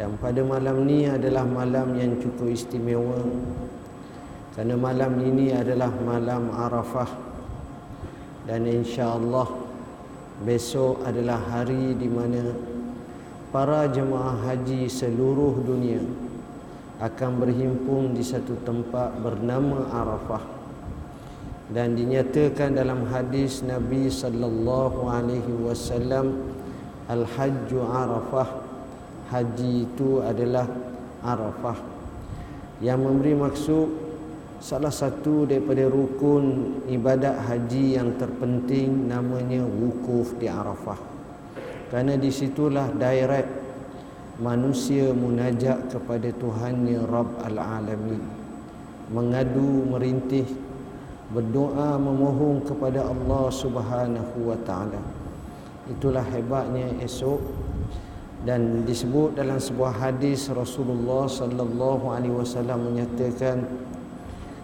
dan pada malam ni adalah malam yang cukup istimewa. Kerana malam ini adalah malam Arafah. Dan insya-Allah besok adalah hari di mana para jemaah haji seluruh dunia akan berhimpun di satu tempat bernama Arafah. Dan dinyatakan dalam hadis Nabi sallallahu alaihi wasallam al-hajju Arafah haji itu adalah Arafah. Yang memberi maksud salah satu daripada rukun ibadat haji yang terpenting namanya wukuf di Arafah. Kerana disitulah direct manusia munajat kepada Tuhannya Rabb Al-Alamin. Mengadu merintih berdoa memohon kepada Allah Subhanahu wa taala. Itulah hebatnya esok dan disebut dalam sebuah hadis Rasulullah sallallahu alaihi wasallam menyatakan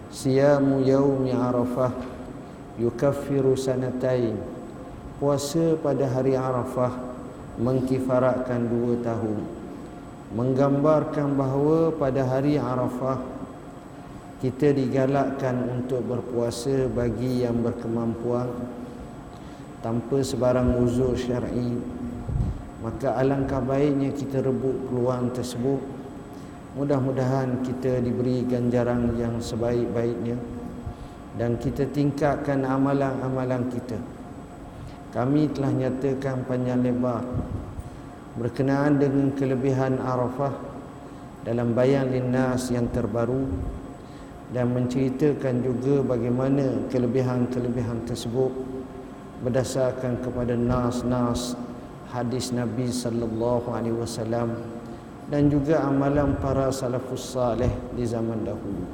siyamu yaumi arafah yukaffiru sanatain. Puasa pada hari arafah mengkifaratkan dua tahun. Menggambarkan bahawa pada hari arafah kita digalakkan untuk berpuasa bagi yang berkemampuan tanpa sebarang uzur syar'i maka alangkah baiknya kita rebut peluang tersebut. Mudah-mudahan kita diberi ganjaran yang sebaik-baiknya dan kita tingkatkan amalan-amalan kita. Kami telah nyatakan panjang lebar berkenaan dengan kelebihan Arafah dalam bayan linnas yang terbaru dan menceritakan juga bagaimana kelebihan-kelebihan tersebut berdasarkan kepada nas-nas hadis Nabi sallallahu alaihi wasallam dan juga amalan para salafus saleh di zaman dahulu.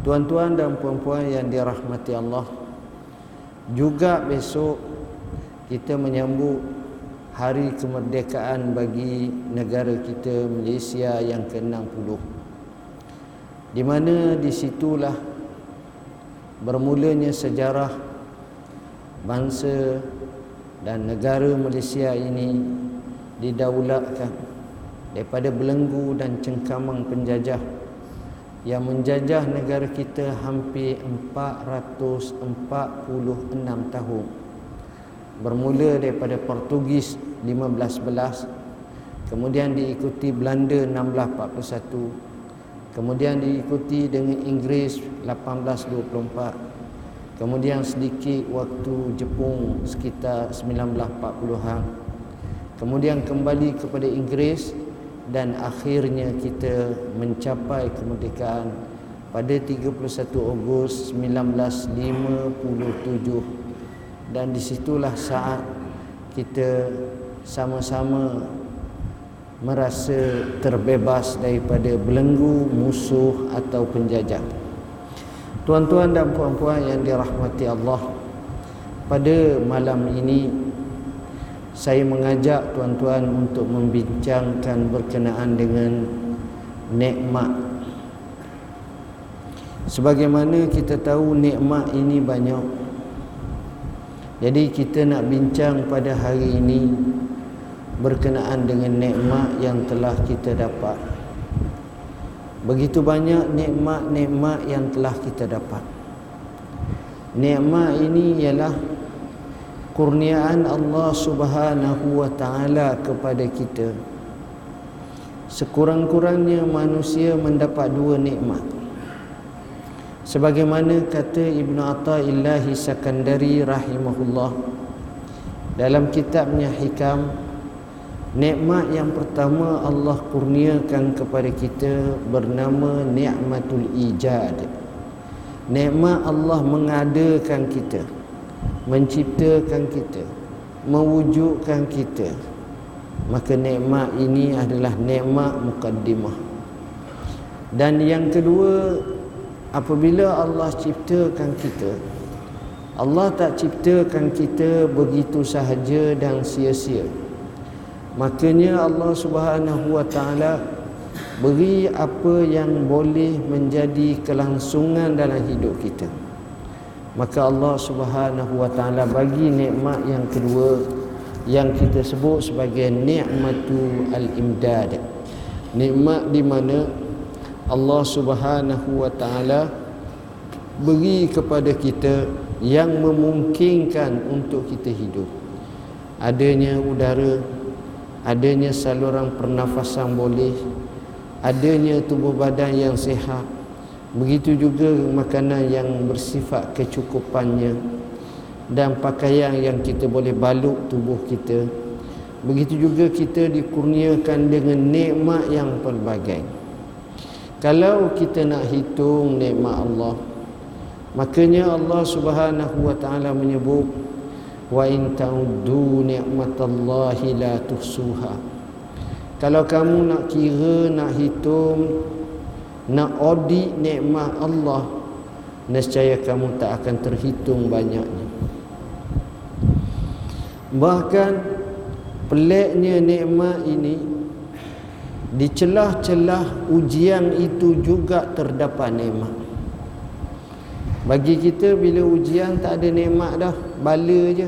Tuan-tuan dan puan-puan yang dirahmati Allah, juga besok kita menyambut hari kemerdekaan bagi negara kita Malaysia yang ke-60. Di mana disitulah bermulanya sejarah bangsa dan negara Malaysia ini didaulatkan daripada belenggu dan cengkamang penjajah yang menjajah negara kita hampir 446 tahun. Bermula daripada Portugis 1511 kemudian diikuti Belanda 1641 kemudian diikuti dengan Inggeris 1824 Kemudian sedikit waktu Jepun sekitar 1940-an. Kemudian kembali kepada Inggeris dan akhirnya kita mencapai kemerdekaan pada 31 Ogos 1957 dan disitulah saat kita sama-sama merasa terbebas daripada belenggu musuh atau penjajah. Tuan-tuan dan puan-puan yang dirahmati Allah Pada malam ini Saya mengajak tuan-tuan untuk membincangkan berkenaan dengan Nikmat. Sebagaimana kita tahu nikmat ini banyak. Jadi kita nak bincang pada hari ini Berkenaan dengan nikmat yang telah kita dapat Begitu banyak nikmat-nikmat yang telah kita dapat. Nikmat ini ialah kurniaan Allah Subhanahu wa taala kepada kita. Sekurang-kurangnya manusia mendapat dua nikmat. Sebagaimana kata Ibn Atta'illah Sakandari rahimahullah dalam kitabnya Hikam Nikmat yang pertama Allah kurniakan kepada kita bernama nikmatul ijad. Nikmat Allah mengadakan kita, menciptakan kita, mewujudkan kita. Maka nikmat ini adalah nikmat mukaddimah. Dan yang kedua, apabila Allah ciptakan kita, Allah tak ciptakan kita begitu sahaja dan sia-sia. Makanya Allah Subhanahu Wa Taala beri apa yang boleh menjadi kelangsungan dalam hidup kita. Maka Allah Subhanahu Wa Taala bagi nikmat yang kedua yang kita sebut sebagai nikmatu al-imdad nikmat di mana Allah Subhanahu wa taala beri kepada kita yang memungkinkan untuk kita hidup adanya udara adanya saluran pernafasan boleh. Adanya tubuh badan yang sihat. Begitu juga makanan yang bersifat kecukupannya dan pakaian yang kita boleh balut tubuh kita. Begitu juga kita dikurniakan dengan nikmat yang pelbagai. Kalau kita nak hitung nikmat Allah makanya Allah Subhanahu wa taala menyebut wa in ta'uddu ni'matallahi la tuhsuha kalau kamu nak kira nak hitung nak audit nikmat Allah nescaya kamu tak akan terhitung banyaknya Bahkan peliknya nikmat ini di celah-celah ujian itu juga terdapat nikmat. Bagi kita bila ujian tak ada nikmat dah, bala je.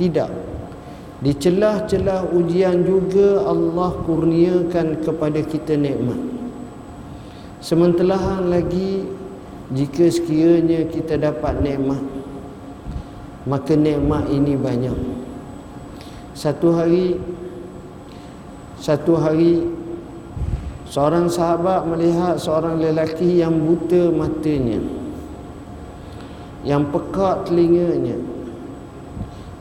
Tidak. Di celah-celah ujian juga Allah kurniakan kepada kita nikmat. Sementara lagi jika sekiranya kita dapat nikmat maka nikmat ini banyak satu hari satu hari seorang sahabat melihat seorang lelaki yang buta matanya yang pekat telinganya.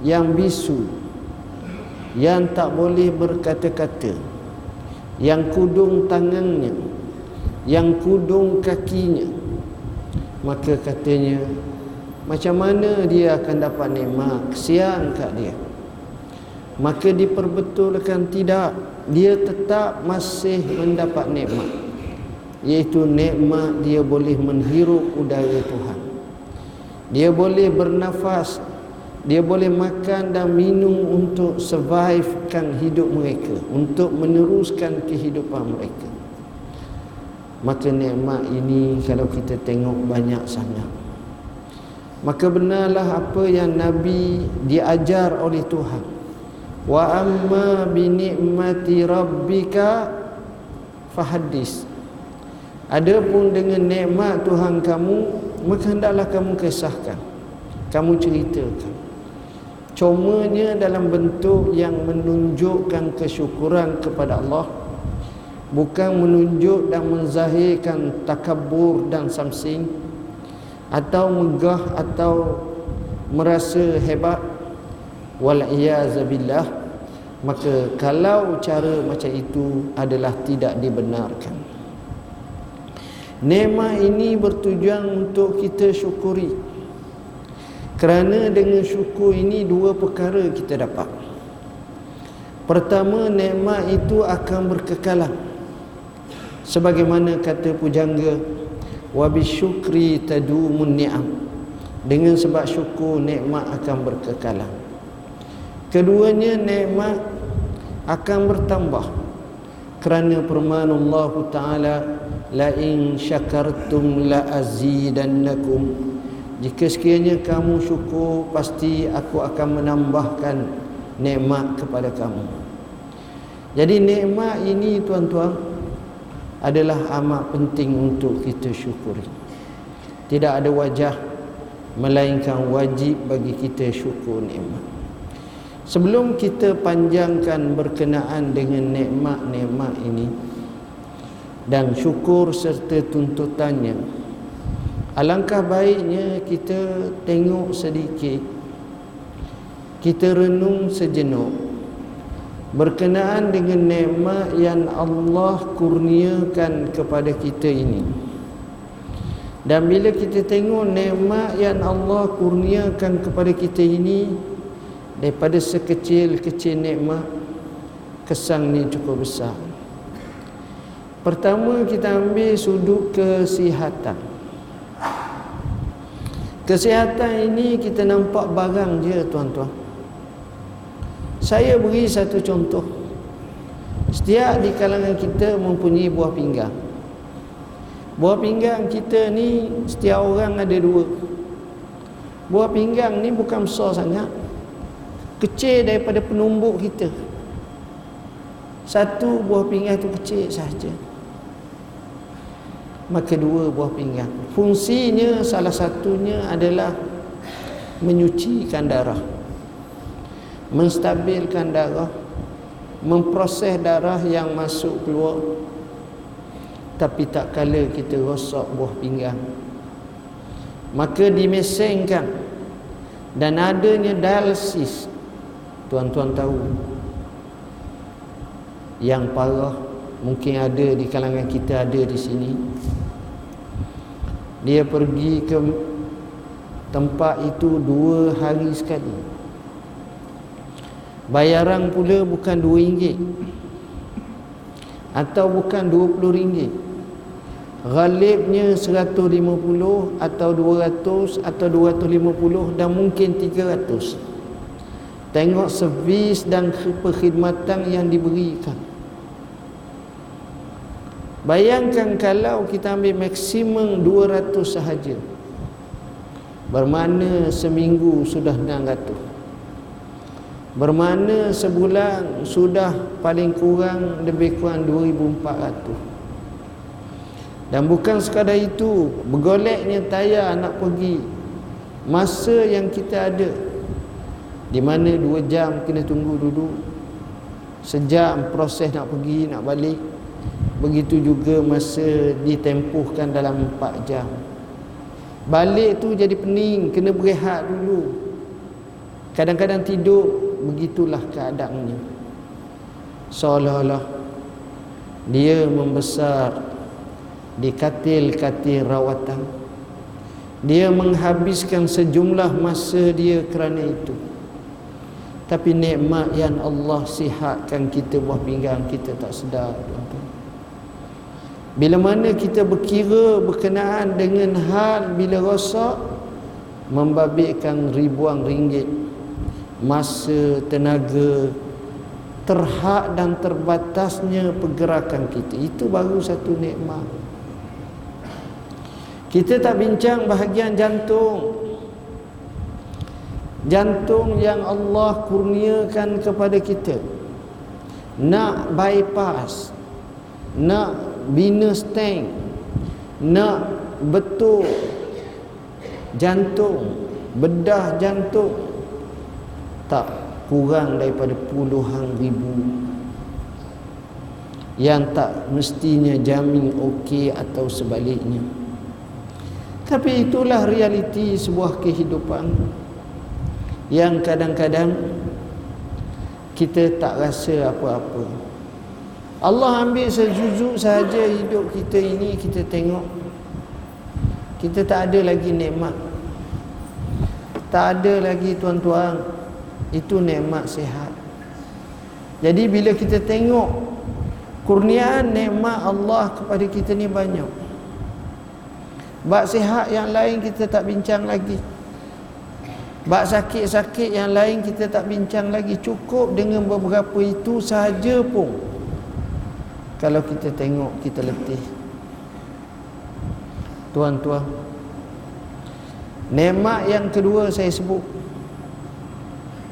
Yang bisu. Yang tak boleh berkata-kata. Yang kudung tangannya. Yang kudung kakinya. Maka katanya macam mana dia akan dapat nikmat kesian kat dia? Maka diperbetulkan tidak dia tetap masih mendapat nikmat. Iaitu nikmat dia boleh menghirup udara Tuhan dia boleh bernafas dia boleh makan dan minum untuk survivekan hidup mereka untuk meneruskan kehidupan mereka. Maka nikmat ini kalau kita tengok banyak sangat. Maka benarlah apa yang Nabi diajar oleh Tuhan. Wa amma bi ni'mati rabbika fahaddis. Adapun dengan nikmat Tuhan kamu maka hendaklah kamu kisahkan. Kamu ceritakan. Cumanya dalam bentuk yang menunjukkan kesyukuran kepada Allah. Bukan menunjuk dan menzahirkan takabur dan samsing. Atau megah atau merasa hebat. Wal billah. Maka kalau cara macam itu adalah tidak dibenarkan nikmat ini bertujuan untuk kita syukuri. Kerana dengan syukur ini dua perkara kita dapat. Pertama nikmat itu akan berkekalan. Sebagaimana kata pujangga wa bisyukri tadumun ni'am. Dengan sebab syukur nikmat akan berkekalan. Keduanya nikmat akan bertambah. Kerana firman Allah Taala la in syakartum la azidannakum. Jika sekiranya kamu syukur pasti aku akan menambahkan nikmat kepada kamu. Jadi nikmat ini tuan-tuan adalah amat penting untuk kita syukuri. Tidak ada wajah melainkan wajib bagi kita syukur nikmat. Sebelum kita panjangkan berkenaan dengan nikmat-nikmat ini dan syukur serta tuntutannya. Alangkah baiknya kita tengok sedikit. Kita renung sejenak. Berkenaan dengan nikmat yang Allah kurniakan kepada kita ini. Dan bila kita tengok nikmat yang Allah kurniakan kepada kita ini daripada sekecil-kecil nikmat kesan ni cukup besar pertama kita ambil sudut kesihatan. Kesihatan ini kita nampak barang je tuan-tuan. Saya beri satu contoh. Setiap di kalangan kita mempunyai buah pinggang. Buah pinggang kita ni setiap orang ada dua. Buah pinggang ni bukan besar sangat. Kecil daripada penumbuk kita. Satu buah pinggan tu kecil saja maka dua buah pinggan. Fungsinya salah satunya adalah menyucikan darah menstabilkan darah memproses darah yang masuk keluar. Tapi tak kala kita rosak buah pinggang maka dimesengkan. Dan adanya dialisis tuan-tuan tahu yang parah mungkin ada di kalangan kita ada di sini. Dia pergi ke tempat itu dua hari sekali. Bayaran pula bukan RM2 atau bukan RM20 ghalibnya 150 atau 200 atau 250 dan mungkin 300 tengok servis dan perkhidmatan yang diberikan bayangkan kalau kita ambil maksimum 200 sahaja bermakna seminggu sudah 600 Bermakna sebulan sudah paling kurang lebih kurang 2400. Dan bukan sekadar itu, bergoleknya tayar nak pergi masa yang kita ada di mana 2 jam kena tunggu dulu. Sejam proses nak pergi nak balik. Begitu juga masa ditempuhkan dalam 4 jam. Balik tu jadi pening, kena berehat dulu. Kadang-kadang tidur begitulah keadaannya seolah-olah dia membesar di katil-katil rawatan dia menghabiskan sejumlah masa dia kerana itu tapi nikmat yang Allah sihatkan kita buah pinggang kita tak sedar tuan-tuan bila mana kita berkira berkenaan dengan hal bila rosak membabitkan ribuan ringgit masa, tenaga, terhad dan terbatasnya pergerakan kita. Itu baru satu nikmat. Kita tak bincang bahagian jantung. Jantung yang Allah kurniakan kepada kita. Nak bypass. Nak bina stent. Nak betul. Jantung. Bedah jantung. Tak kurang daripada puluhan ribu. Yang tak mestinya jamin okey atau sebaliknya. Tapi itulah realiti sebuah kehidupan yang kadang-kadang kita tak rasa apa-apa Allah ambil sejujur saja hidup kita ini kita tengok. Kita tak ada lagi nikmat. Tak ada lagi tuan-tuan itu nikmat sihat. Jadi bila kita tengok kurniaan nikmat Allah kepada kita ni banyak. Bab sihat yang lain kita tak bincang lagi. Bab sakit-sakit yang lain kita tak bincang lagi. Cukup dengan beberapa itu sahaja pun kalau kita tengok kita letih. Tuan-tuan nikmat yang kedua saya sebut.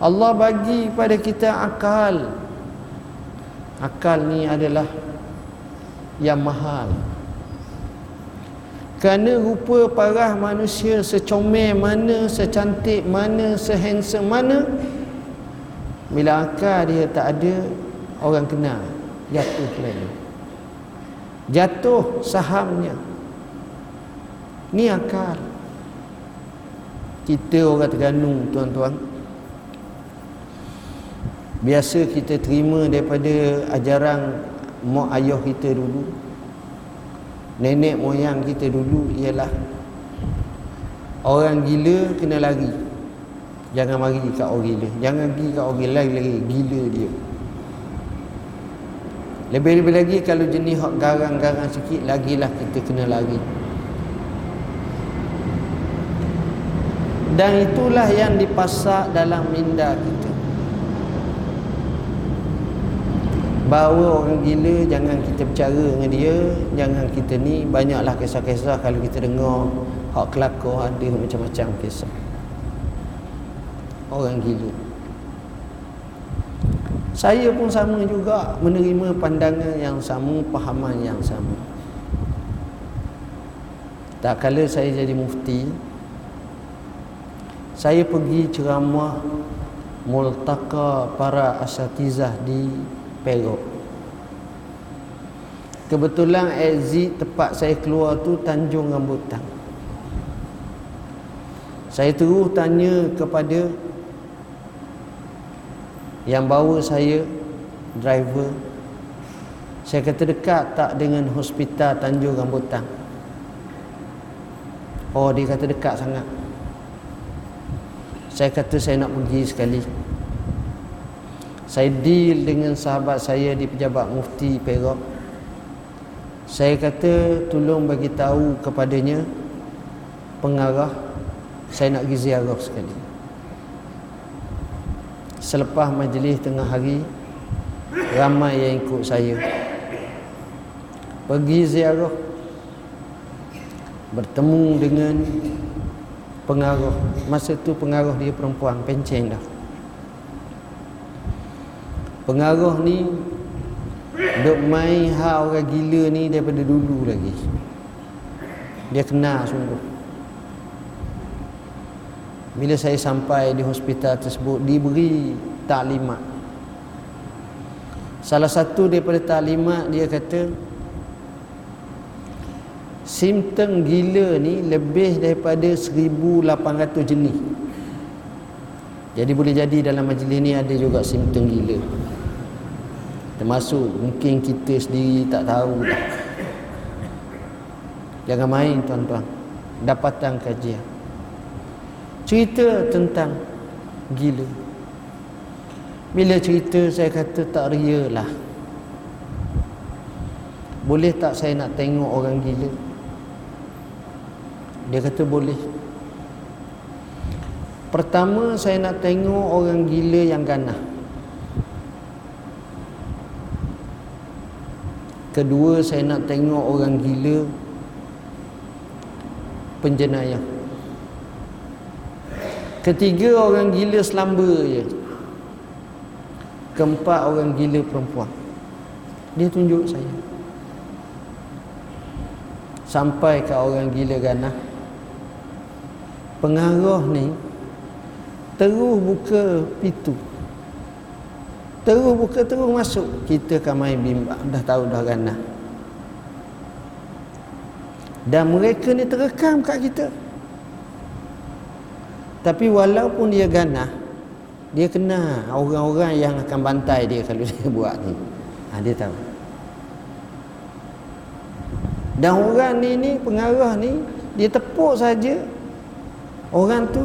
Allah bagi pada kita akal. Akal ni adalah yang mahal. Kerana rupa parah manusia secomel mana secantik mana sehandsome mana bila akal dia tak ada orang kenal jatuh lagi. Jatuh sahamnya. Ni akal. Kita orang tergantung tuan-tuan. Biasa kita terima daripada ajaran mak ayah kita dulu. Nenek moyang kita dulu ialah orang gila kena lari. Jangan mari kat orang gila. Jangan pergi kat orang lain lagi gila dia lebih-lebih lagi kalau jenis hak garang-garang sikit lagilah kita kena lari. Dan itulah yang dipasak dalam minda kita. Bawa orang gila jangan kita bercara dengan dia jangan kita ni banyaklah kisah-kisah kalau kita dengar hak kelakar ada macam-macam kisah. Orang gila saya pun sama juga menerima pandangan yang sama pahaman yang sama. Tak kala saya jadi mufti saya pergi ceramah multaka para asatizah di Perak. Kebetulan exit tempat saya keluar tu Tanjung Rambutan. Saya terus tanya kepada yang bawa saya driver saya kata dekat tak dengan hospital Tanjung Rambutan. Oh dia kata dekat sangat. Saya kata saya nak pergi sekali. Saya deal dengan sahabat saya di pejabat mufti Perak. Saya kata tolong bagi tahu kepadanya pengarah saya nak pergi ziarah sekali selepas majlis tengah hari ramai yang ikut saya. Pergi ziarah bertemu dengan pengaruh. Masa tu pengaruh dia perempuan pencen dah. Pengaruh ni duk main ha orang gila ni daripada dulu lagi. Dia kenal sungguh bila saya sampai di hospital tersebut diberi taklimat. Salah satu daripada taklimat dia kata simptom gila ni lebih daripada 1800 jenis. Jadi boleh jadi dalam majlis ni ada juga simptom gila. Termasuk mungkin kita sendiri tak tahu. Jangan main tuan-tuan. Dapatan kajian cerita tentang gila. Bila cerita saya kata tak ria lah. Boleh tak saya nak tengok orang gila? Dia kata boleh. Pertama saya nak tengok orang gila yang ganah. Kedua saya nak tengok orang gila penjenayah Ketiga orang gila selamba je. Keempat orang gila perempuan. Dia tunjuk saya. Sampai ke orang gila ganah. Pengaruh ni terus buka pintu. Terus buka terus masuk. Kita akan main bimbang. Dah tahu dah ganah. Dan mereka ni terekam kat kita. Tapi walaupun dia ganah Dia kena orang-orang yang akan bantai dia kalau dia buat ni. Ha, Dia tahu. Dan orang ni ni pengarah ni Dia tepuk saja Orang tu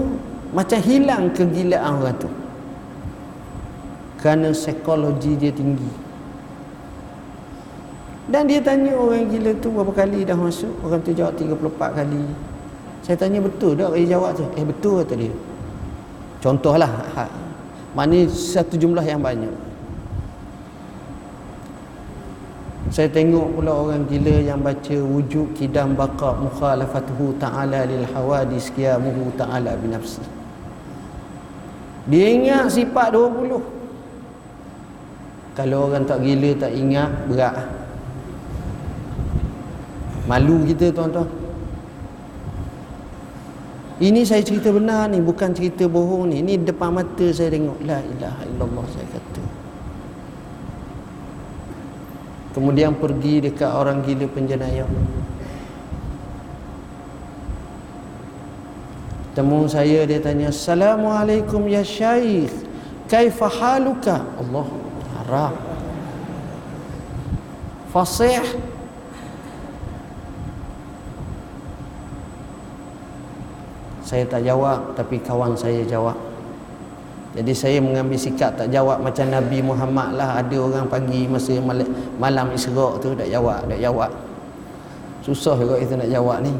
macam hilang kegilaan orang tu. Kerana psikologi dia tinggi. Dan dia tanya orang gila tu berapa kali dah masuk? Orang tu jawab 34 kali saya tanya betul tak dia jawab tu? Eh betul kata dia. Contohlah. Ha. Mana satu jumlah yang banyak. Saya tengok pula orang gila yang baca wujud kidam baqa mukhalafatuhu ta'ala lil hawadis qiyamuhu ta'ala binafsi. Dia ingat sifat 20. Kalau orang tak gila tak ingat berat. Malu kita tuan-tuan. Ini saya cerita benar ni bukan cerita bohong ni. Ini depan mata saya tengok la ilaha illallah saya kata. Kemudian pergi dekat orang gila penjenayah. Temu saya dia tanya, "Assalamualaikum ya Syekh. Kaifa haluka?" Allah harap. Fasih saya tak jawab tapi kawan saya jawab. Jadi saya mengambil sikap tak jawab macam Nabi Muhammad lah. Ada orang pagi masa malam Isra' tu tak jawab tak jawab. Susah juga kita nak jawab ni.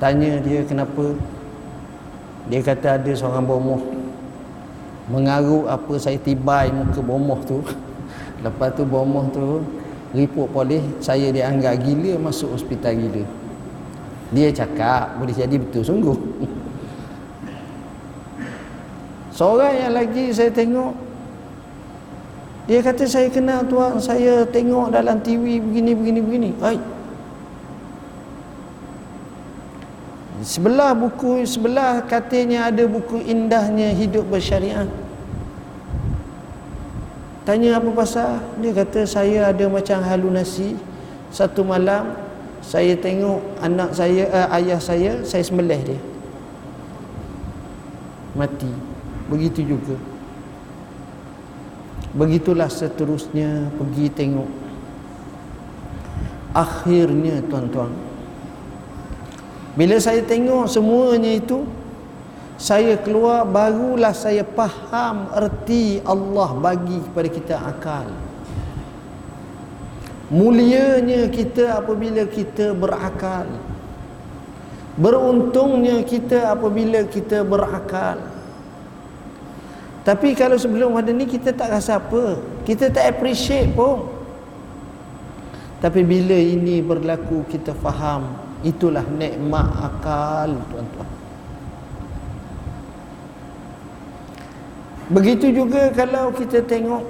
Tanya dia kenapa. Dia kata ada seorang bomoh. Mengaruh apa saya tibai muka bomoh tu. Lepas tu bomoh tu report polis saya dianggap gila masuk hospital gila. Dia cakap boleh jadi betul sungguh. Seorang yang lagi saya tengok dia kata saya kenal tuan saya tengok dalam TV begini begini begini. Hai. sebelah buku sebelah katanya ada buku indahnya hidup bersyariah tanya apa pasal? Dia kata saya ada macam halunasi satu malam saya tengok anak saya uh, ayah saya saya sembelih dia. Mati. Begitu juga. Begitulah seterusnya pergi tengok. Akhirnya tuan-tuan bila saya tengok semuanya itu saya keluar barulah saya faham erti Allah bagi kepada kita akal. Mulianya kita apabila kita berakal. Beruntungnya kita apabila kita berakal. Tapi kalau sebelum ada ni kita tak rasa apa kita tak appreciate pun. Tapi bila ini berlaku kita faham itulah nikmat akal tuan-tuan Begitu juga kalau kita tengok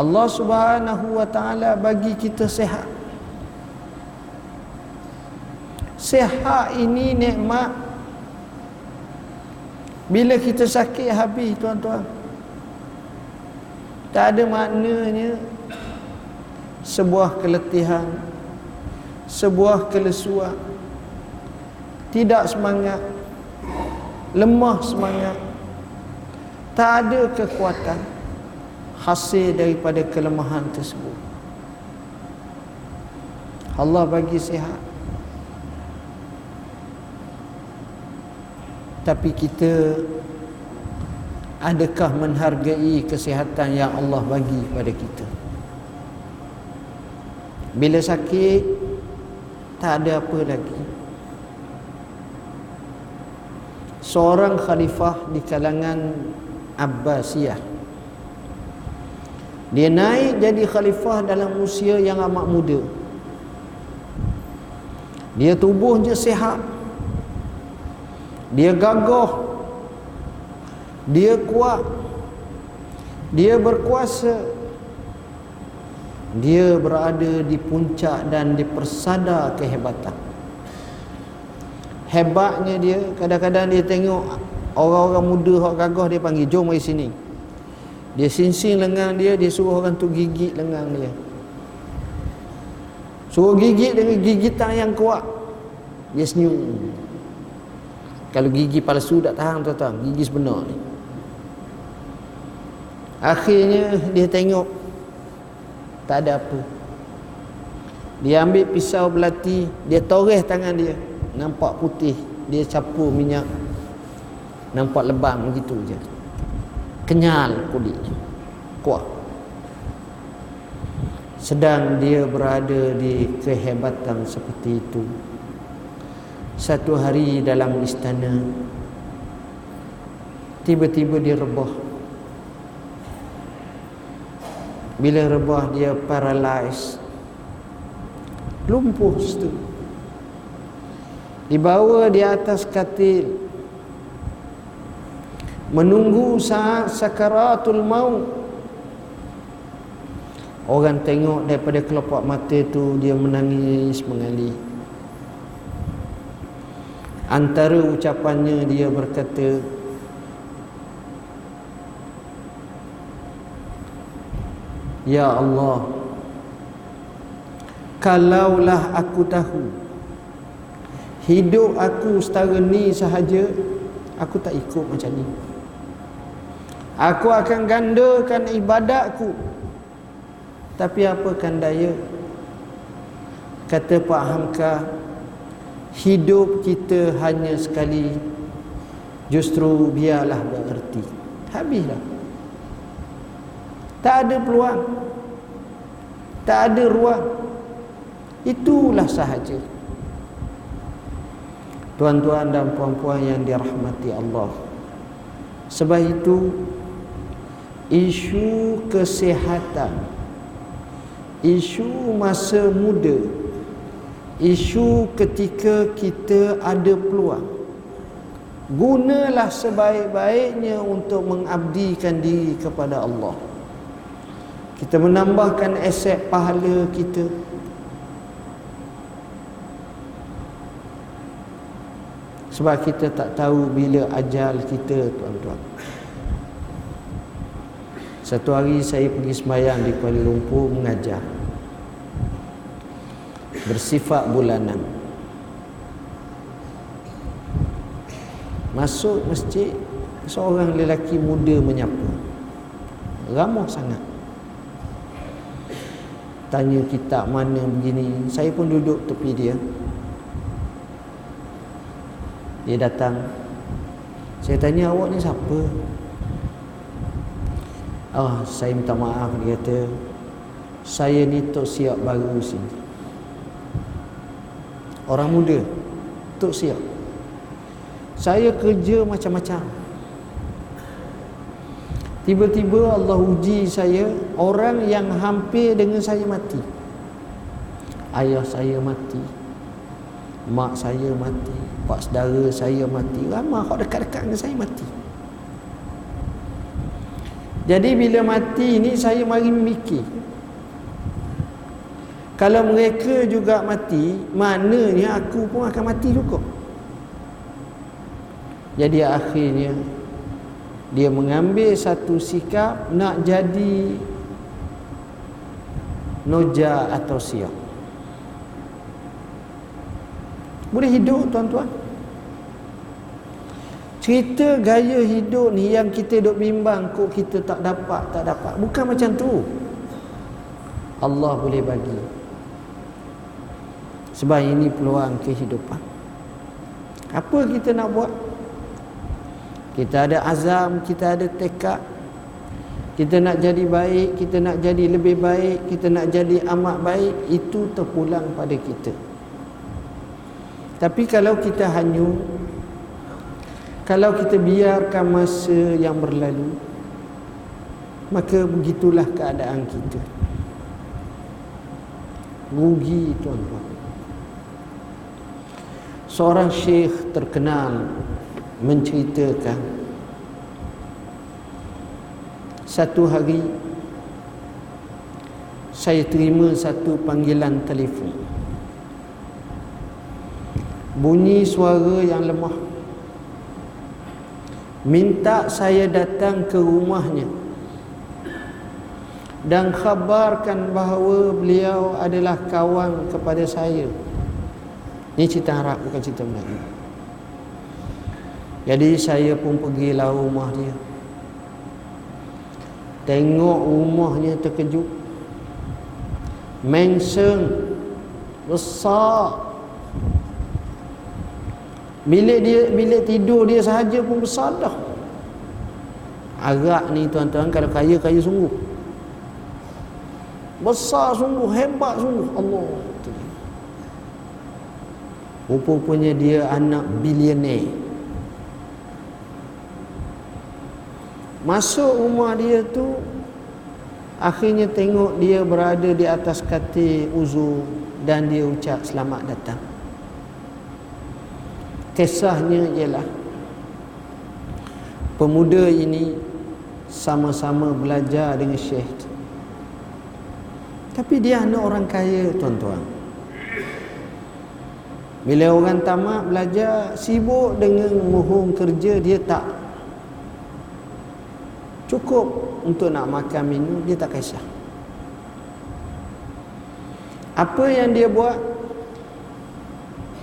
Allah Subhanahu wa taala bagi kita sehat. Sehat ini nikmat. Bila kita sakit habis tuan-tuan. Tak ada maknanya sebuah keletihan, sebuah kelesuan, tidak semangat, lemah semangat. Tak ada kekuatan hasil daripada kelemahan tersebut. Allah bagi sihat. Tapi kita adakah menghargai kesihatan yang Allah bagi pada kita? Bila sakit tak ada apa lagi seorang khalifah di kalangan Abbasiyah. Dia naik jadi khalifah dalam usia yang amat muda. Dia tubuhnya sihat. Dia gagah. Dia kuat. Dia berkuasa. Dia berada di puncak dan di persada kehebatan hebatnya dia kadang-kadang dia tengok orang-orang muda hok gagah dia panggil jom mari sini. Dia sinsing lengan dia dia suruh orang tu gigit lengan dia. Suruh gigit dengan gigitan yang kuat. Dia senyum. Kalau gigi palsu tak tahan tuan-tuan gigi sebenar ni. Akhirnya dia tengok tak ada apa. Dia ambil pisau belati dia toreh tangan dia nampak putih dia capur minyak. Nampak lebam begitu je. Kenyal kulitnya kuat. Sedang dia berada di kehebatan seperti itu. Satu hari dalam istana tiba-tiba dia rebah. Bila rebah dia paralyzed lumpuh situ dibawa di atas katil. Menunggu saat sakaratul maut. Orang tengok daripada kelopak mata tu dia menangis mengalih antara ucapannya dia berkata Ya Allah Kalaulah aku tahu hidup aku setara ni sahaja aku tak ikut macam ni. Aku akan gandakan ibadatku. Tapi apa kan daya? Kata Pak Hamka hidup kita hanya sekali. Justru biarlah bererti. Habislah. Tak ada peluang. Tak ada ruang. Itulah sahaja Tuan-tuan dan puan-puan yang dirahmati Allah. Sebab itu Isu kesihatan Isu masa muda Isu ketika kita ada peluang gunalah sebaik-baiknya untuk mengabdikan diri kepada Allah. Kita menambahkan aset pahala kita sebab kita tak tahu bila ajal kita tuan-tuan. Satu hari saya pergi sembahyang di Kuala Lumpur mengajar. Bersifat bulanan. Masuk masjid Seorang lelaki muda menyapa. Ramah sangat. Tanya kitab mana begini. Saya pun duduk tepi dia Dia datang. Saya tanya awak ni siapa? Ah, oh, saya minta maaf dia kata. Saya ni tok siap baru sini. Orang muda tok siap saya kerja macam-macam. Tiba-tiba Allah uji saya orang yang hampir dengan saya mati. Ayah saya mati mak saya mati pak saudara saya mati. Ramai orang dekat-dekat dengan saya mati. Jadi bila mati ni saya mari memikir kalau mereka juga mati maknanya aku pun akan mati juga. Jadi akhirnya dia mengambil satu sikap nak jadi noja atau siap. Boleh hidup tuan-tuan. Cerita gaya hidup ni yang kita duk bimbang kok kita tak dapat, tak dapat. Bukan macam tu. Allah boleh bagi. Sebab ini peluang kehidupan. Apa kita nak buat? Kita ada azam, kita ada tekad. Kita nak jadi baik, kita nak jadi lebih baik, kita nak jadi amat baik, itu terpulang pada kita. Tapi kalau kita hanyut, kalau kita biarkan masa yang berlalu, maka begitulah keadaan kita. Rugi tuan-tuan. Seorang syekh terkenal menceritakan satu hari saya terima satu panggilan telefon bunyi suara yang lemah minta saya datang ke rumahnya dan khabarkan bahawa beliau adalah kawan kepada saya ini cerita Arab bukan cerita Melayu jadi saya pun pergilah rumah dia. Tengok rumahnya terkejut. Mansion besar. Bilik dia bilik tidur dia sahaja pun besar dah. Agak ni tuan-tuan kalau kaya kaya sungguh. Besar sungguh, hebat sungguh. Allah. Rupanya dia anak bilioner. Masuk rumah dia tu Akhirnya tengok dia berada di atas katil uzur Dan dia ucap selamat datang Kisahnya ialah Pemuda ini Sama-sama belajar dengan syekh Tapi dia anak orang kaya tuan-tuan. Bila orang tamat belajar Sibuk dengan mohon kerja Dia tak. Cukup untuk nak makan minum dia tak kisah. Apa yang dia buat?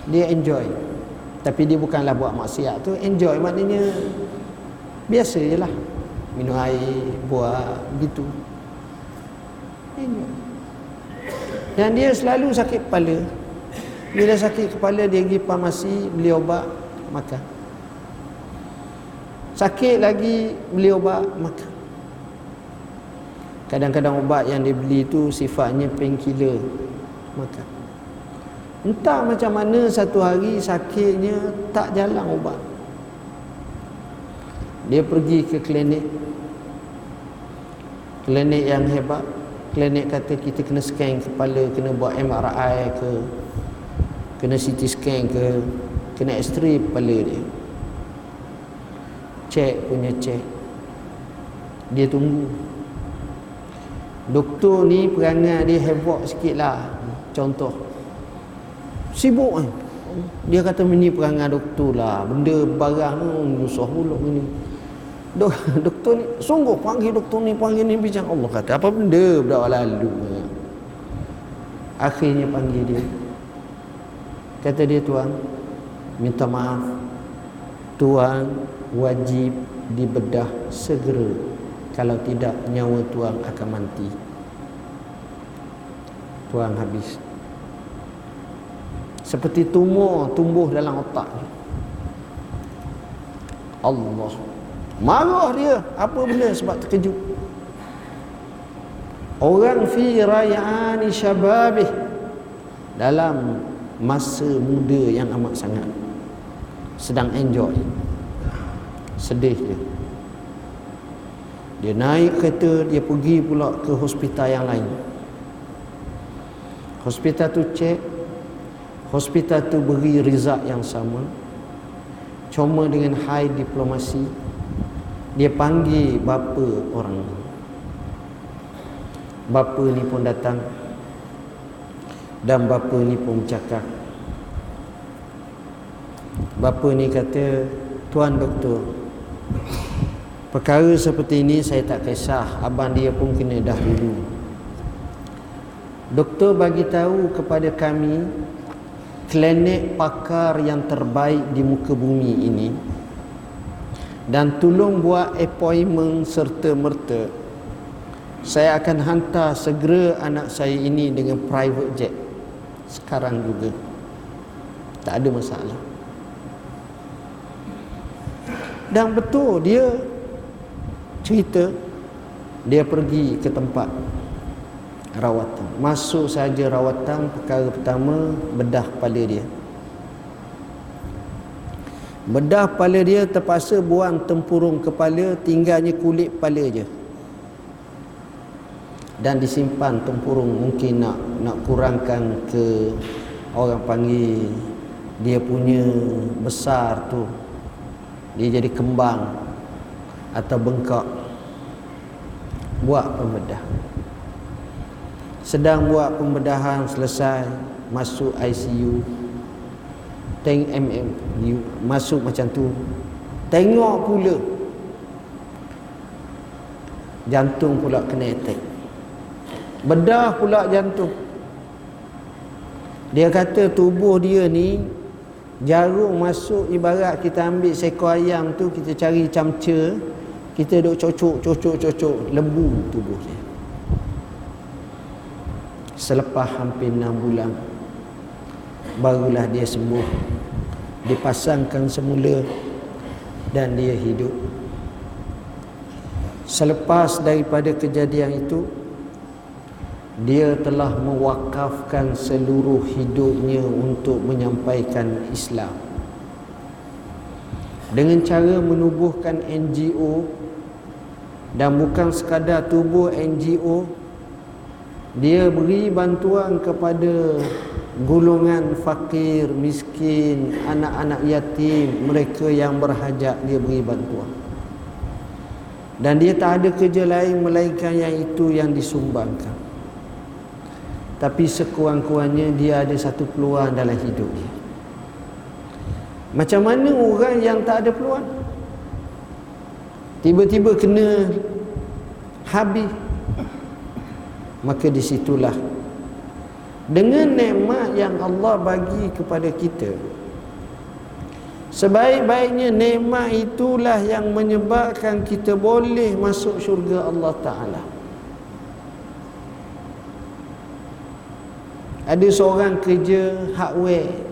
Dia enjoy tapi dia bukanlah buat maksiat tu. Enjoy maknanya. Biasa je lah. Minum air buat gitu enjoy. Dan dia selalu sakit kepala. Bila sakit kepala dia pergi farmasi beli obat makan. Sakit lagi beli obat makan. Kadang-kadang ubat yang dia beli tu sifatnya painkiller makan. Entah macam mana satu hari sakitnya tak jalan ubat. Dia pergi ke klinik. Klinik yang hebat. Klinik kata kita kena scan kepala, kena buat MRI ke, kena CT scan ke, kena X-ray kepala dia. cek punya cek dia tunggu doktor ni perangai dia havoc sikit lah contoh sibuk kan? Dia kata ini perangai doktor lah. Benda barang tu susah pula ni Dok, doktor ni sungguh panggil doktor ni panggil ni bincang Allah kata apa benda budak lalu akhirnya panggil dia. Kata dia tuan minta maaf. Tuan wajib dibedah segera. Kalau tidak nyawa tuan akan mati. Tuan habis seperti tumor tumbuh dalam otak Allah Marah dia. Apa benda sebab terkejut? Orang fi rayani syababih dalam masa muda yang amat sangat sedang enjoy. Sedih dia. Dia naik kereta, dia pergi pula ke hospital yang lain. Hospital tu cek, hospital tu beri result yang sama. Cuma dengan high diplomasi, dia panggil bapa orang. Bapa ni pun datang dan bapa ni pun bercakap. Bapa ni kata tuan doktor perkara seperti ini saya tak kisah. Abang dia pun kena dah dulu. Doktor bagi tahu kepada kami klinik pakar yang terbaik di muka bumi ini. Dan tolong buat appointment serta merta saya akan hantar segera anak saya ini dengan private jet. Sekarang juga. Tak ada masalah. Dan betul dia cerita. Dia pergi ke tempat rawatan. Masuk saja rawatan perkara pertama bedah kepala dia. Bedah kepala dia terpaksa buang tempurung kepala Tinggalnya kulit kepala je. Dan disimpan tempurung Mungkin nak nak kurangkan ke Orang panggil Dia punya besar tu. Dia jadi kembang Atau bengkak. Buat pembedah Sedang buat pembedahan selesai Masuk ICU tank mm masuk macam tu. Tengok pula. Jantung pula kena attack. Bedah pula jantung. Dia kata tubuh dia ni jarum masuk ibarat kita ambil seekor ayam tu kita cari camca kita duk cocok cocok cocok. Lembu tubuh dia selepas hampir 6 bulan barulah dia sembuh. Dipasangkan semula dan dia hidup. Selepas daripada kejadian itu dia telah mewakafkan seluruh hidupnya untuk menyampaikan Islam. Dengan cara menubuhkan NGO dan bukan sekadar tubuh NGO dia beri bantuan kepada golongan fakir, miskin, anak-anak yatim, mereka yang berhajat dia beri bantuan. Dan dia tak ada kerja lain melainkan yang itu yang disumbangkan. Tapi sekurang-kurangnya dia ada satu peluang dalam hidup dia. Macam mana orang yang tak ada peluang? Tiba-tiba kena habis. Maka disitulah dengan nikmat yang Allah bagi kepada kita sebaik-baiknya nikmat itulah yang menyebabkan kita boleh masuk syurga Allah Ta'ala. Ada seorang kerja hardware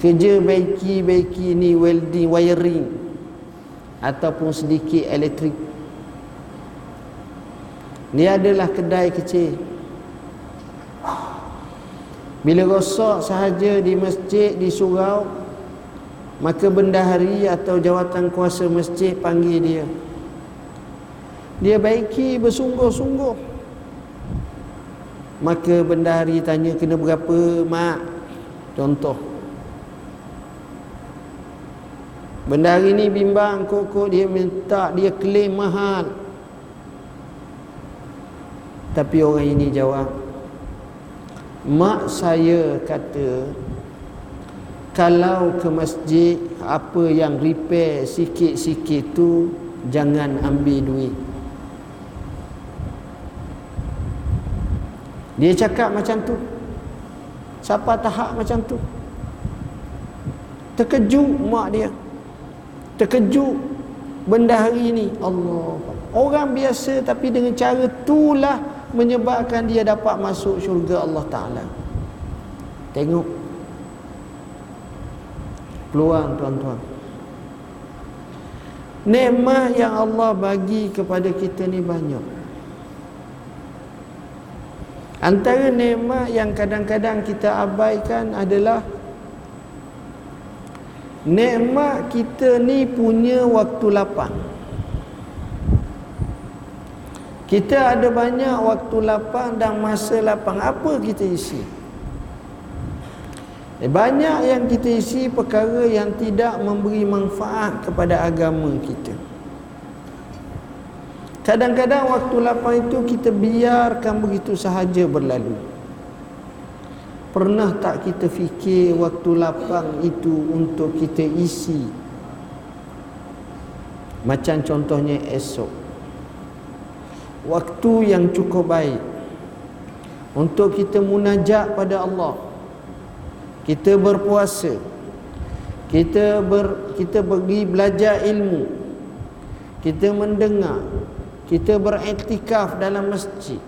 kerja baiki-baiki ni welding, wiring ataupun sedikit elektrik ni adalah kedai kecil. Bila rosak sahaja di masjid, di surau Maka bendahari atau jawatan kuasa masjid panggil dia. Dia baiki bersungguh-sungguh. Maka bendahari tanya kena berapa mak? Contoh. Benda hari ni bimbang kok dia minta dia klaim mahal tapi orang ini jawab mak saya kata kalau ke masjid apa yang repair sikit-sikit tu jangan ambil duit. Dia cakap macam tu. Siapa tahap macam tu? Terkejut mak dia. Terkejut benda hari ini Allah. Orang biasa tapi dengan cara itulah menyebabkan dia dapat masuk syurga Allah Ta'ala. Tengok. Peluang tuan-tuan. Nikmat yang Allah bagi kepada kita ni banyak. Antara nikmat yang kadang-kadang kita abaikan adalah nikmat kita ni punya waktu lapang kita ada banyak waktu lapang dan masa lapang. Apa kita isi? Eh, banyak yang kita isi perkara yang tidak memberi manfaat kepada agama kita. Kadang-kadang waktu lapang itu kita biarkan begitu sahaja berlalu. Pernah tak kita fikir waktu lapang itu untuk kita isi? Macam contohnya esok waktu yang cukup baik. Untuk kita munajat pada Allah. Kita berpuasa. Kita ber, kita pergi belajar ilmu. Kita mendengar. Kita beriktikaf dalam masjid.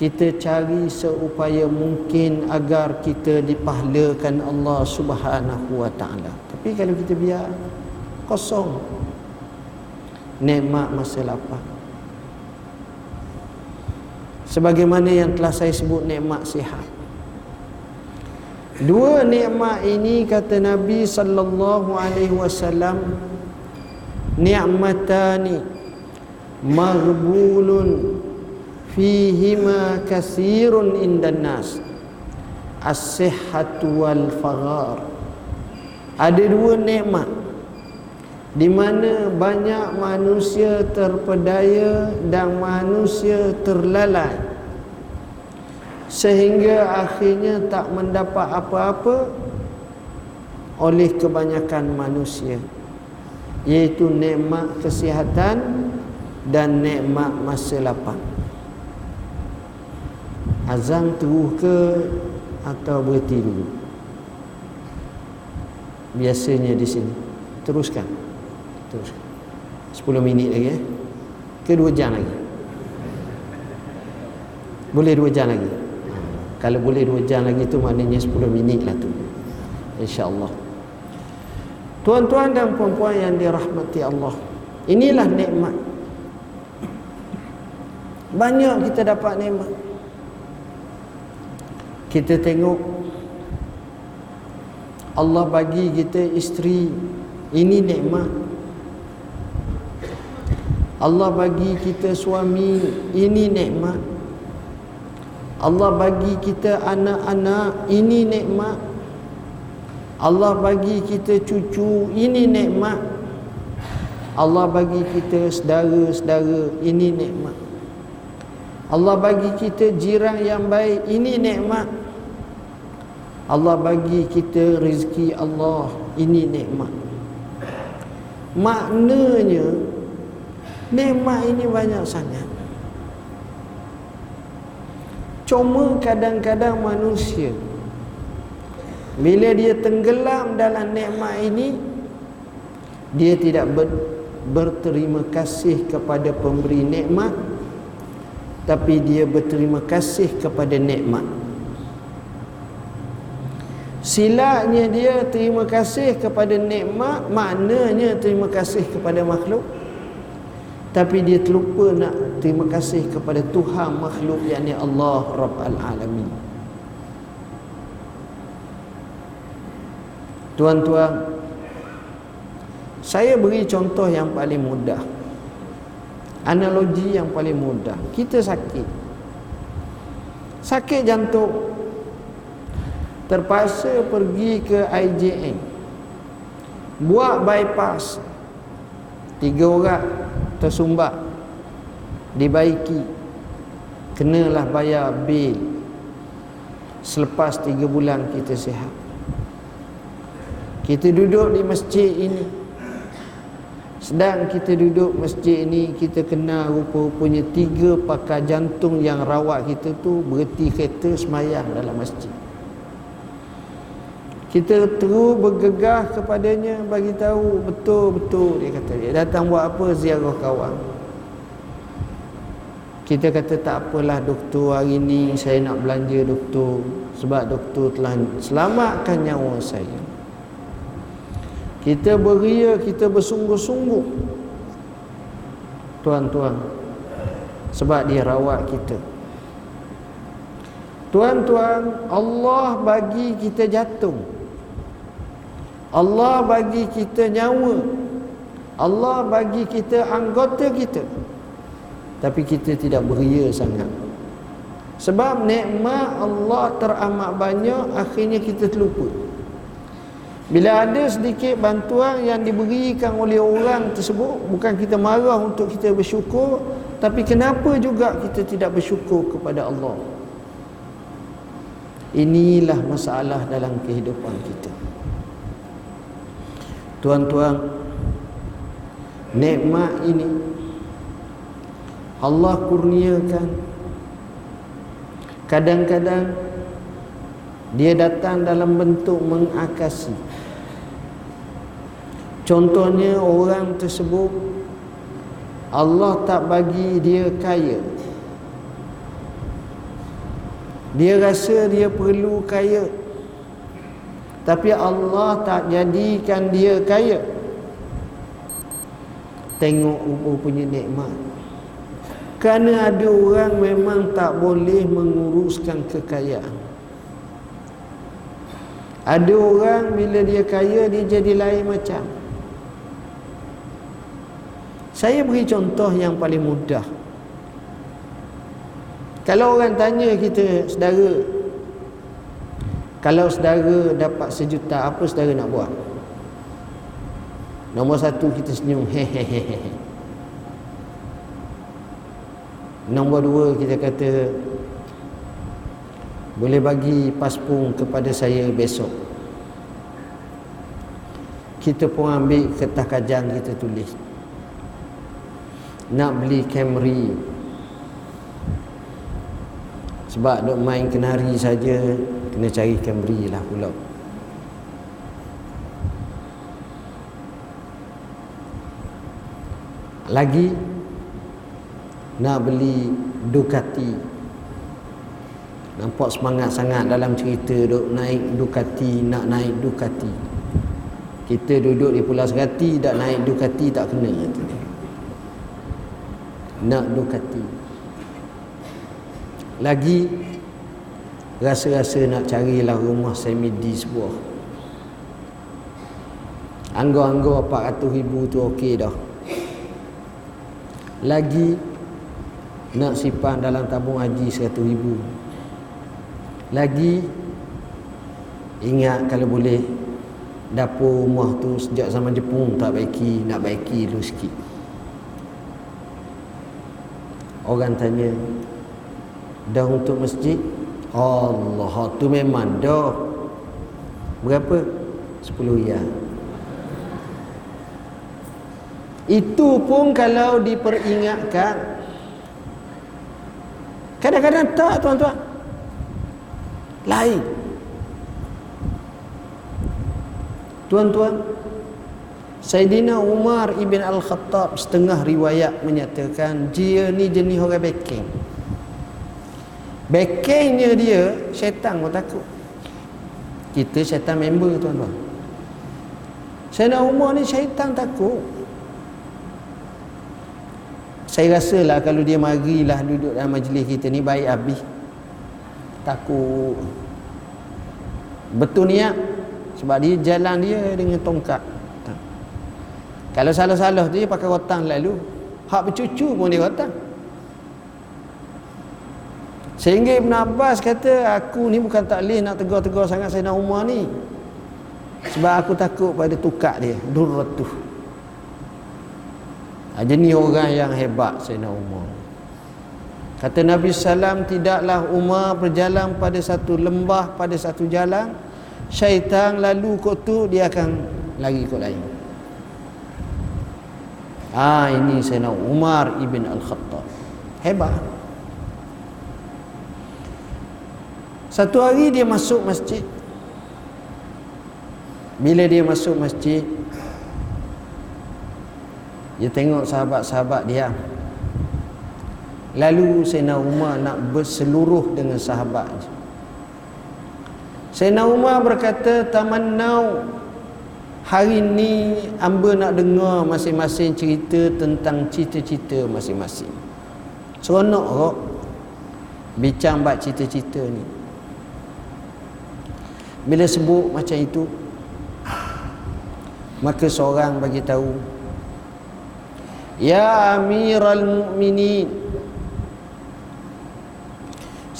Kita cari seupaya mungkin agar kita dipahlakan Allah Subhanahu wa taala. Tapi kalau kita biar kosong. Nikmat masa lapang sebagaimana yang telah saya sebut nikmat sihat. Dua nikmat ini kata Nabi sallallahu alaihi wasallam nikmatani maghbulun fihima kasirun indan nas. As-sihhatu wal faghar ada dua nikmat di mana banyak manusia terpedaya dan manusia terlalai. Sehingga akhirnya tak mendapat apa-apa oleh kebanyakan manusia. Iaitu nikmat kesihatan dan nikmat masa lapang. Azan terus ke atau berhenti dulu? Biasanya di sini. Teruskan Terus. 10 minit lagi eh. Ke 2 jam lagi. Boleh 2 jam lagi. Kalau boleh 2 jam lagi tu maknanya 10 minit lah tu. Insya-Allah. Tuan-tuan dan puan-puan yang dirahmati Allah. Inilah nikmat. Banyak kita dapat nikmat. Kita tengok Allah bagi kita isteri ini nikmat Allah bagi kita suami ini nikmat. Allah bagi kita anak-anak ini nikmat. Allah bagi kita cucu ini nikmat. Allah bagi kita saudara-saudara ini nikmat. Allah bagi kita jiran yang baik ini nikmat. Allah bagi kita rezeki Allah ini nikmat. Maknanya Nikmat ini banyak sangat. Cuma kadang-kadang manusia bila dia tenggelam dalam nikmat ini dia tidak ber, berterima kasih kepada pemberi nikmat tapi dia berterima kasih kepada nikmat. Silapnya dia terima kasih kepada nikmat maknanya terima kasih kepada makhluk tapi dia terlupa nak terima kasih kepada Tuhan makhluk yakni Allah Rabbul Alamin. Tuan-tuan, saya beri contoh yang paling mudah. Analogi yang paling mudah. Kita sakit. Sakit jantung. Terpaksa pergi ke IJN. buat bypass tiga orang tersumbat dibaiki. Kenalah bayar bil. Selepas tiga bulan kita sihat. Kita duduk di masjid ini. Sedang kita duduk masjid ini kita kenal rupa-rupanya tiga pakar jantung yang rawat kita tu berhenti kereta semayang dalam masjid kita terus bergegah kepadanya bagi tahu betul-betul dia kata dia datang buat apa ziarah kawan kita kata tak apalah doktor hari ni saya nak belanja doktor sebab doktor telah selamatkan nyawa saya kita beria, kita bersungguh-sungguh. Tuan-tuan. Sebab dia rawat kita. Tuan-tuan, Allah bagi kita jantung. Allah bagi kita nyawa. Allah bagi kita anggota kita. Tapi kita tidak beria sangat. Sebab nikmat Allah teramat banyak, akhirnya kita terlupa. Bila ada sedikit bantuan yang diberikan oleh orang tersebut Bukan kita marah untuk kita bersyukur Tapi kenapa juga kita tidak bersyukur kepada Allah Inilah masalah dalam kehidupan kita Tuan-tuan Nikmat ini Allah kurniakan. Kadang-kadang Dia datang dalam bentuk mengakasi. Contohnya orang tersebut Allah tak bagi dia kaya. Dia rasa dia perlu kaya Tapi Allah tak jadikan dia kaya. Tengok rupa punya nikmat. Kerana ada orang memang tak boleh menguruskan kekayaan. Ada orang bila dia kaya dia jadi lain macam. Saya beri contoh yang paling mudah. Kalau orang tanya kita, saudara, kalau saudara dapat sejuta, apa saudara nak buat? Nombor satu kita senyum, hehehe. Nombor dua kita kata, boleh bagi paspung kepada saya besok. Kita pun ambil kertas kajang kita tulis nak beli Camry sebab dok main kenari saja kena cari Camry lah pula. Lagi nak beli Ducati. Nampak semangat sangat dalam cerita dok naik Ducati nak naik Ducati. Kita duduk di Pulau Serati tak naik Ducati tak kena tu nak Ducati. Lagi rasa-rasa nak carilah rumah semi di sebuah. Anggo-anggo 400 ribu tu okey dah. Lagi nak simpan dalam tabung haji 100 ribu. Lagi ingat kalau boleh dapur rumah tu sejak zaman Jepun tak baiki nak baiki dulu sikit. Orang tanya Dah untuk masjid Allah tu memang dah. Berapa? 10 ya Itu pun kalau diperingatkan. Kadang-kadang tak tuan-tuan. Lain. Tuan-tuan Sayyidina Umar ibn Al-Khattab setengah riwayat menyatakan dia ni jenis orang backing. Backingnya dia syaitan pun takut. Kita syaitan member tuan-tuan. Sayyidina Umar ni syaitan takut. Saya rasa lah kalau dia marilah duduk dalam majlis kita ni baik habis. Takut. Betul niat. Sebab dia jalan dia dengan tongkat. Kalau salah-salah tu dia pakai rotan lalu. Hak bercucu pun dia rotan. Sehingga Ibn Abbas kata aku ni bukan tak boleh nak tegur-tegur sangat Sayyidina Umar ni. sebab aku takut pada tukar dia durratuh. Ha, jenis orang yang hebat Sayyidina Umar. Kata Nabi Sallam tidaklah Umar berjalan pada satu lembah pada satu jalan syaitan lalu kot tu dia akan lagi kot lain. Ah ini Sayyidina Umar ibn Al-Khattab. Hebat satu hari dia masuk masjid bila dia masuk masjid dia tengok sahabat-sahabat dia lalu Sayyidina Umar nak berseluruh dengan sahabat Sayyidina Umar berkata tamannau Hari ni amba nak dengar masing-masing cerita tentang cita-cita masing-masing. Seronok kok bincang bab cita-cita ni. Bila sebut macam itu maka seorang bagi tahu Ya Amiral Mukminin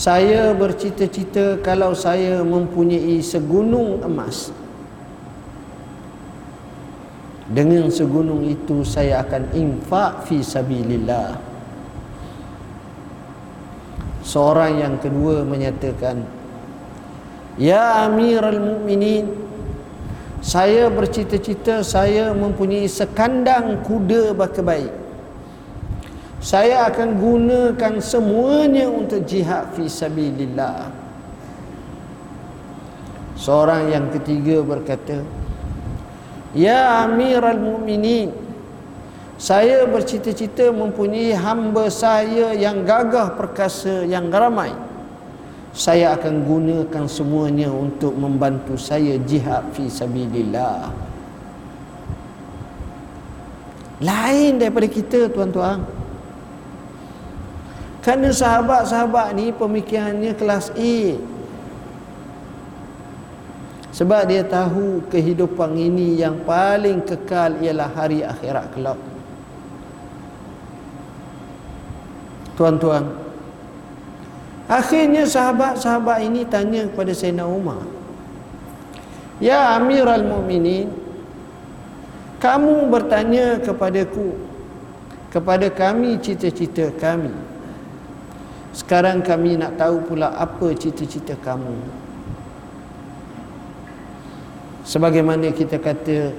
Saya bercita-cita kalau saya mempunyai segunung emas. Dengan segunung itu saya akan infak fi sabilillah. Seorang yang kedua menyatakan ya amiral mukminin saya bercita-cita saya mempunyai sekandang kuda baka baik saya akan gunakan semuanya untuk jihad fi sabilillah seorang yang ketiga berkata Ya Amiral Mukminin, saya bercita-cita mempunyai hamba saya yang gagah perkasa yang ramai. Saya akan gunakan semuanya untuk membantu saya jihad fi sabilillah. Lain daripada kita tuan-tuan. Kerana sahabat-sahabat ni pemikirannya kelas A. Sebab dia tahu kehidupan ini yang paling kekal ialah hari akhirat kelak. Tuan-tuan. Akhirnya sahabat-sahabat ini tanya kepada Sayyidina Umar. Ya Amiral Mu'minin. Kamu bertanya kepadaku. Kepada kami cita-cita kami. Sekarang kami nak tahu pula apa cita-cita kamu sebagaimana kita kata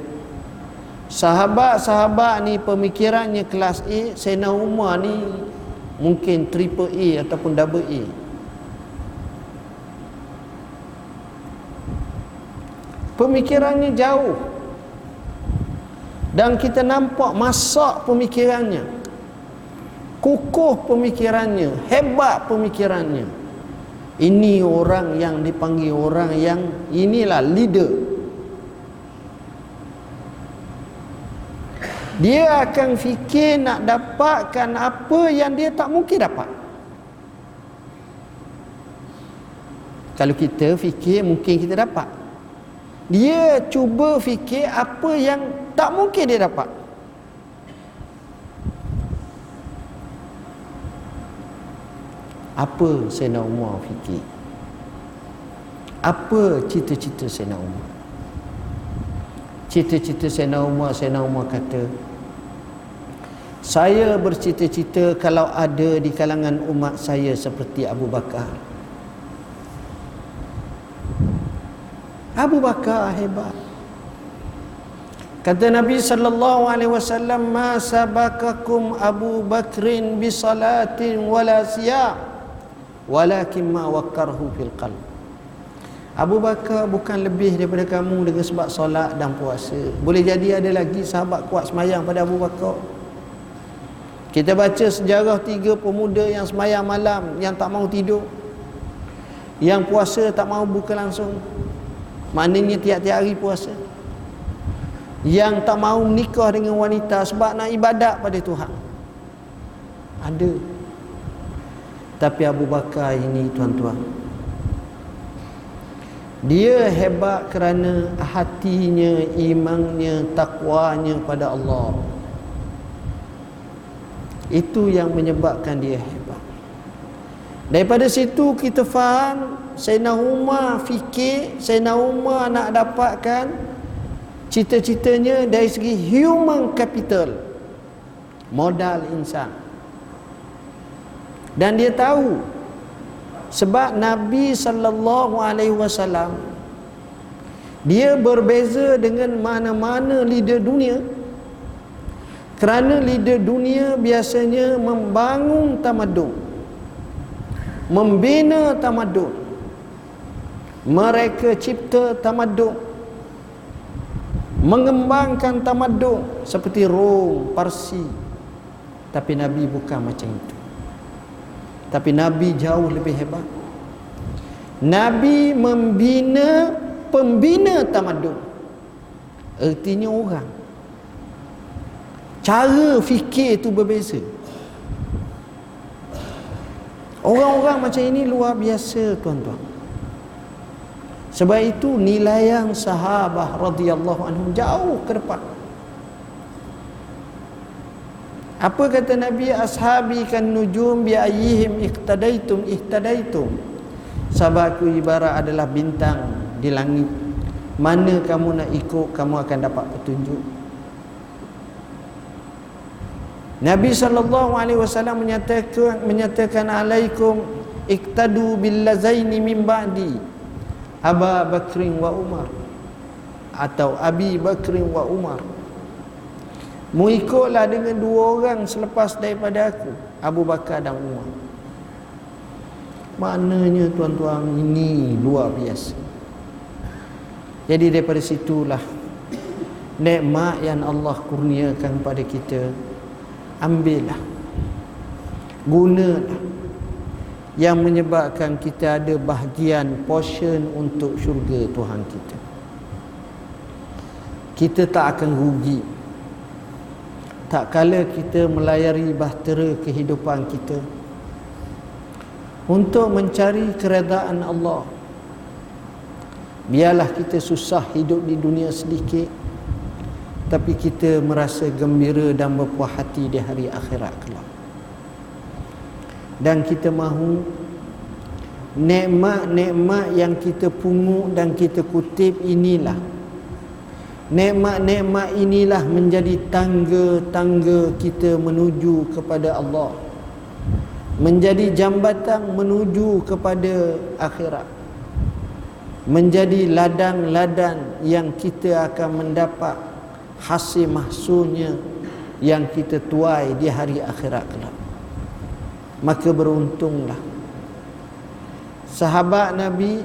sahabat-sahabat ni pemikirannya kelas A Sayyidina Umar ni mungkin triple A ataupun double A. Pemikirannya jauh. Dan kita nampak masak pemikirannya. Kukuh pemikirannya. Hebat pemikirannya. Ini orang yang dipanggil orang yang inilah leader dia akan fikir nak dapatkan apa yang dia tak mungkin dapat. Kalau kita fikir mungkin kita dapat. Dia cuba fikir apa yang tak mungkin dia dapat. Apa Sayyidina Umar fikir? Apa cita-cita Sayyidina Umar cita-cita Sayyidina Umar Sayyidina Umar kata saya bercita-cita kalau ada di kalangan umat saya seperti Abu Bakar. Abu Bakar hebat. Kata Nabi sallallahu alaihi wasallam ma sabakakum Abu Bakrin bi salatin wala siyam walakin ma wakkarhu fil qalb Abu Bakar bukan lebih daripada kamu dengan sebab solat dan puasa. Boleh jadi ada lagi sahabat kuat semayang pada Abu Bakar. Kita baca sejarah tiga pemuda yang semayang malam yang tak mau tidur. Yang puasa tak mau buka langsung. Maknanya tiap-tiap hari puasa. Yang tak mau nikah dengan wanita sebab nak ibadat pada Tuhan. Ada. Tapi Abu Bakar ini tuan-tuan dia hebat kerana hatinya, imannya, takwanya pada Allah. Itu yang menyebabkan dia hebat. Daripada situ kita faham Sayyidina Umar fikir Sayyidina Umar nak dapatkan cita-citanya dari segi human capital modal insan dan dia tahu sebab Nabi sallallahu alaihi wasallam dia berbeza dengan mana-mana leader dunia kerana leader dunia biasanya membangun tamadun membina tamadun mereka cipta tamadun mengembangkan tamadun seperti Rom, Parsi. Tapi Nabi bukan macam itu. Tapi Nabi jauh lebih hebat. Nabi membina pembina tamadun. Artinya orang. Cara fikir itu berbeza. Orang-orang macam ini luar biasa tuan-tuan. Sebab itu nilai yang sahabah radhiyallahu anhum jauh ke depan. Apa kata Nabi ashabi kan nujum bi ayyihim iqtadaitum ihtadaitum. Sahabatku ibarat adalah bintang di langit. Mana kamu nak ikut kamu akan dapat petunjuk. Nabi sallallahu alaihi wasallam menyatakan menyatakan alaikum iqtadu bil lazaini min ba'di. Aba Bakrin wa Umar atau Abi Bakrin wa Umar mu ikutlah dengan dua orang selepas daripada aku Abu Bakar dan Umar. Maknanya tuan-tuan ini luar biasa. Jadi daripada situlah nikmat yang Allah kurniakan pada kita ambillah. Gunalah. Yang menyebabkan kita ada bahagian portion untuk syurga Tuhan kita. Kita tak akan rugi tak kala kita melayari bahtera kehidupan kita. Untuk mencari keredaan Allah biarlah kita susah hidup di dunia sedikit tapi kita merasa gembira dan berpuas hati di hari akhirat kelak. Dan kita mahu nikmat-nikmat yang kita pungut dan kita kutip inilah nikmat-nikmat inilah menjadi tangga-tangga kita menuju kepada Allah. Menjadi jambatan menuju kepada akhirat. Menjadi ladang-ladang yang kita akan mendapat hasil mahsulnya yang kita tuai di hari akhirat kelak. Maka beruntunglah. Sahabat Nabi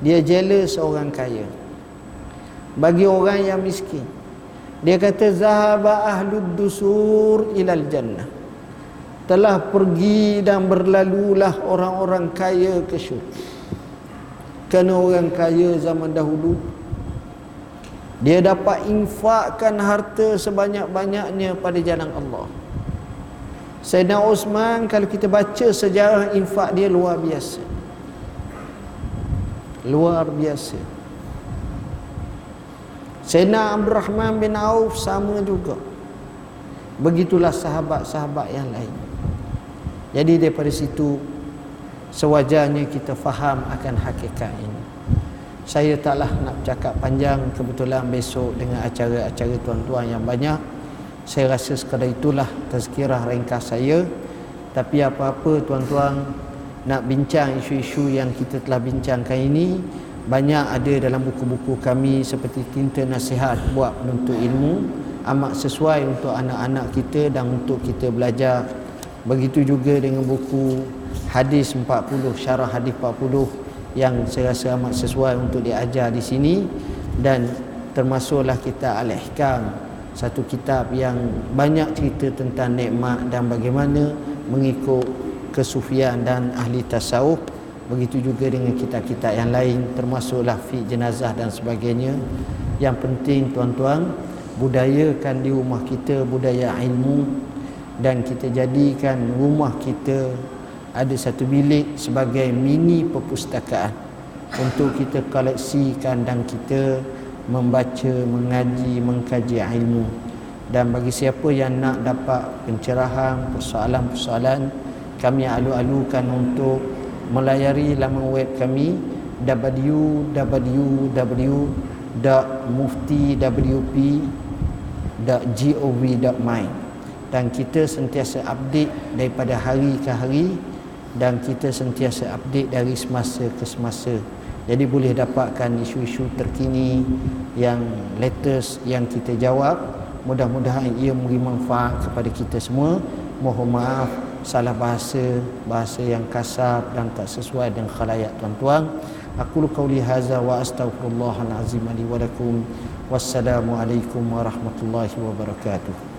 dia jealous orang kaya bagi orang yang miskin dia kata zahaba ahlud dusur ilal jannah telah pergi dan berlalulah orang-orang kaya ke syurga kerana orang kaya zaman dahulu dia dapat infakkan harta sebanyak-banyaknya pada jalan Allah Sayyidina Osman kalau kita baca sejarah infak dia luar biasa. Luar biasa. Sayyidina Abdul Rahman bin Auf sama juga. Begitulah sahabat-sahabat yang lain. Jadi daripada situ sewajarnya kita faham akan hakikat ini. Saya taklah nak cakap panjang kebetulan besok dengan acara-acara tuan-tuan yang banyak saya rasa sekadar itulah tazkirah ringkas saya tapi apa-apa tuan-tuan nak bincang isu-isu yang kita telah bincangkan ini banyak ada dalam buku-buku kami seperti tinta nasihat buat penuntut ilmu amat sesuai untuk anak-anak kita dan untuk kita belajar. Begitu juga dengan buku hadis 40 syarah hadis 40 yang saya rasa amat sesuai untuk diajar di sini. Dan termasuklah kita al-ihkam satu kitab yang banyak cerita tentang nikmat dan bagaimana mengikut kesufian dan ahli tasawuf begitu juga dengan kitab-kitab yang lain termasuklah fi jenazah dan sebagainya. Yang penting tuan-tuan budayakan di rumah kita budaya ilmu dan kita jadikan rumah kita ada satu bilik sebagai mini perpustakaan untuk kita koleksikan dan kita membaca, mengaji, mengkaji ilmu. Dan bagi siapa yang nak dapat pencerahan persoalan-persoalan kami alu-alukan untuk melayari laman web kami www www.muftiwp.gov.my dan kita sentiasa update daripada hari ke hari dan kita sentiasa update dari semasa ke semasa. Jadi boleh dapatkan isu-isu terkini yang latest yang kita jawab. Mudah-mudahan ia memberi manfaat kepada kita semua. Mohon maaf salah bahasa bahasa yang kasar dan tak sesuai dengan khalayak tuan-tuan. Aku qauli hadza wa astaghfirullahal azim li wa lakum. Wassalamu alaikum warahmatullahi wabarakatuh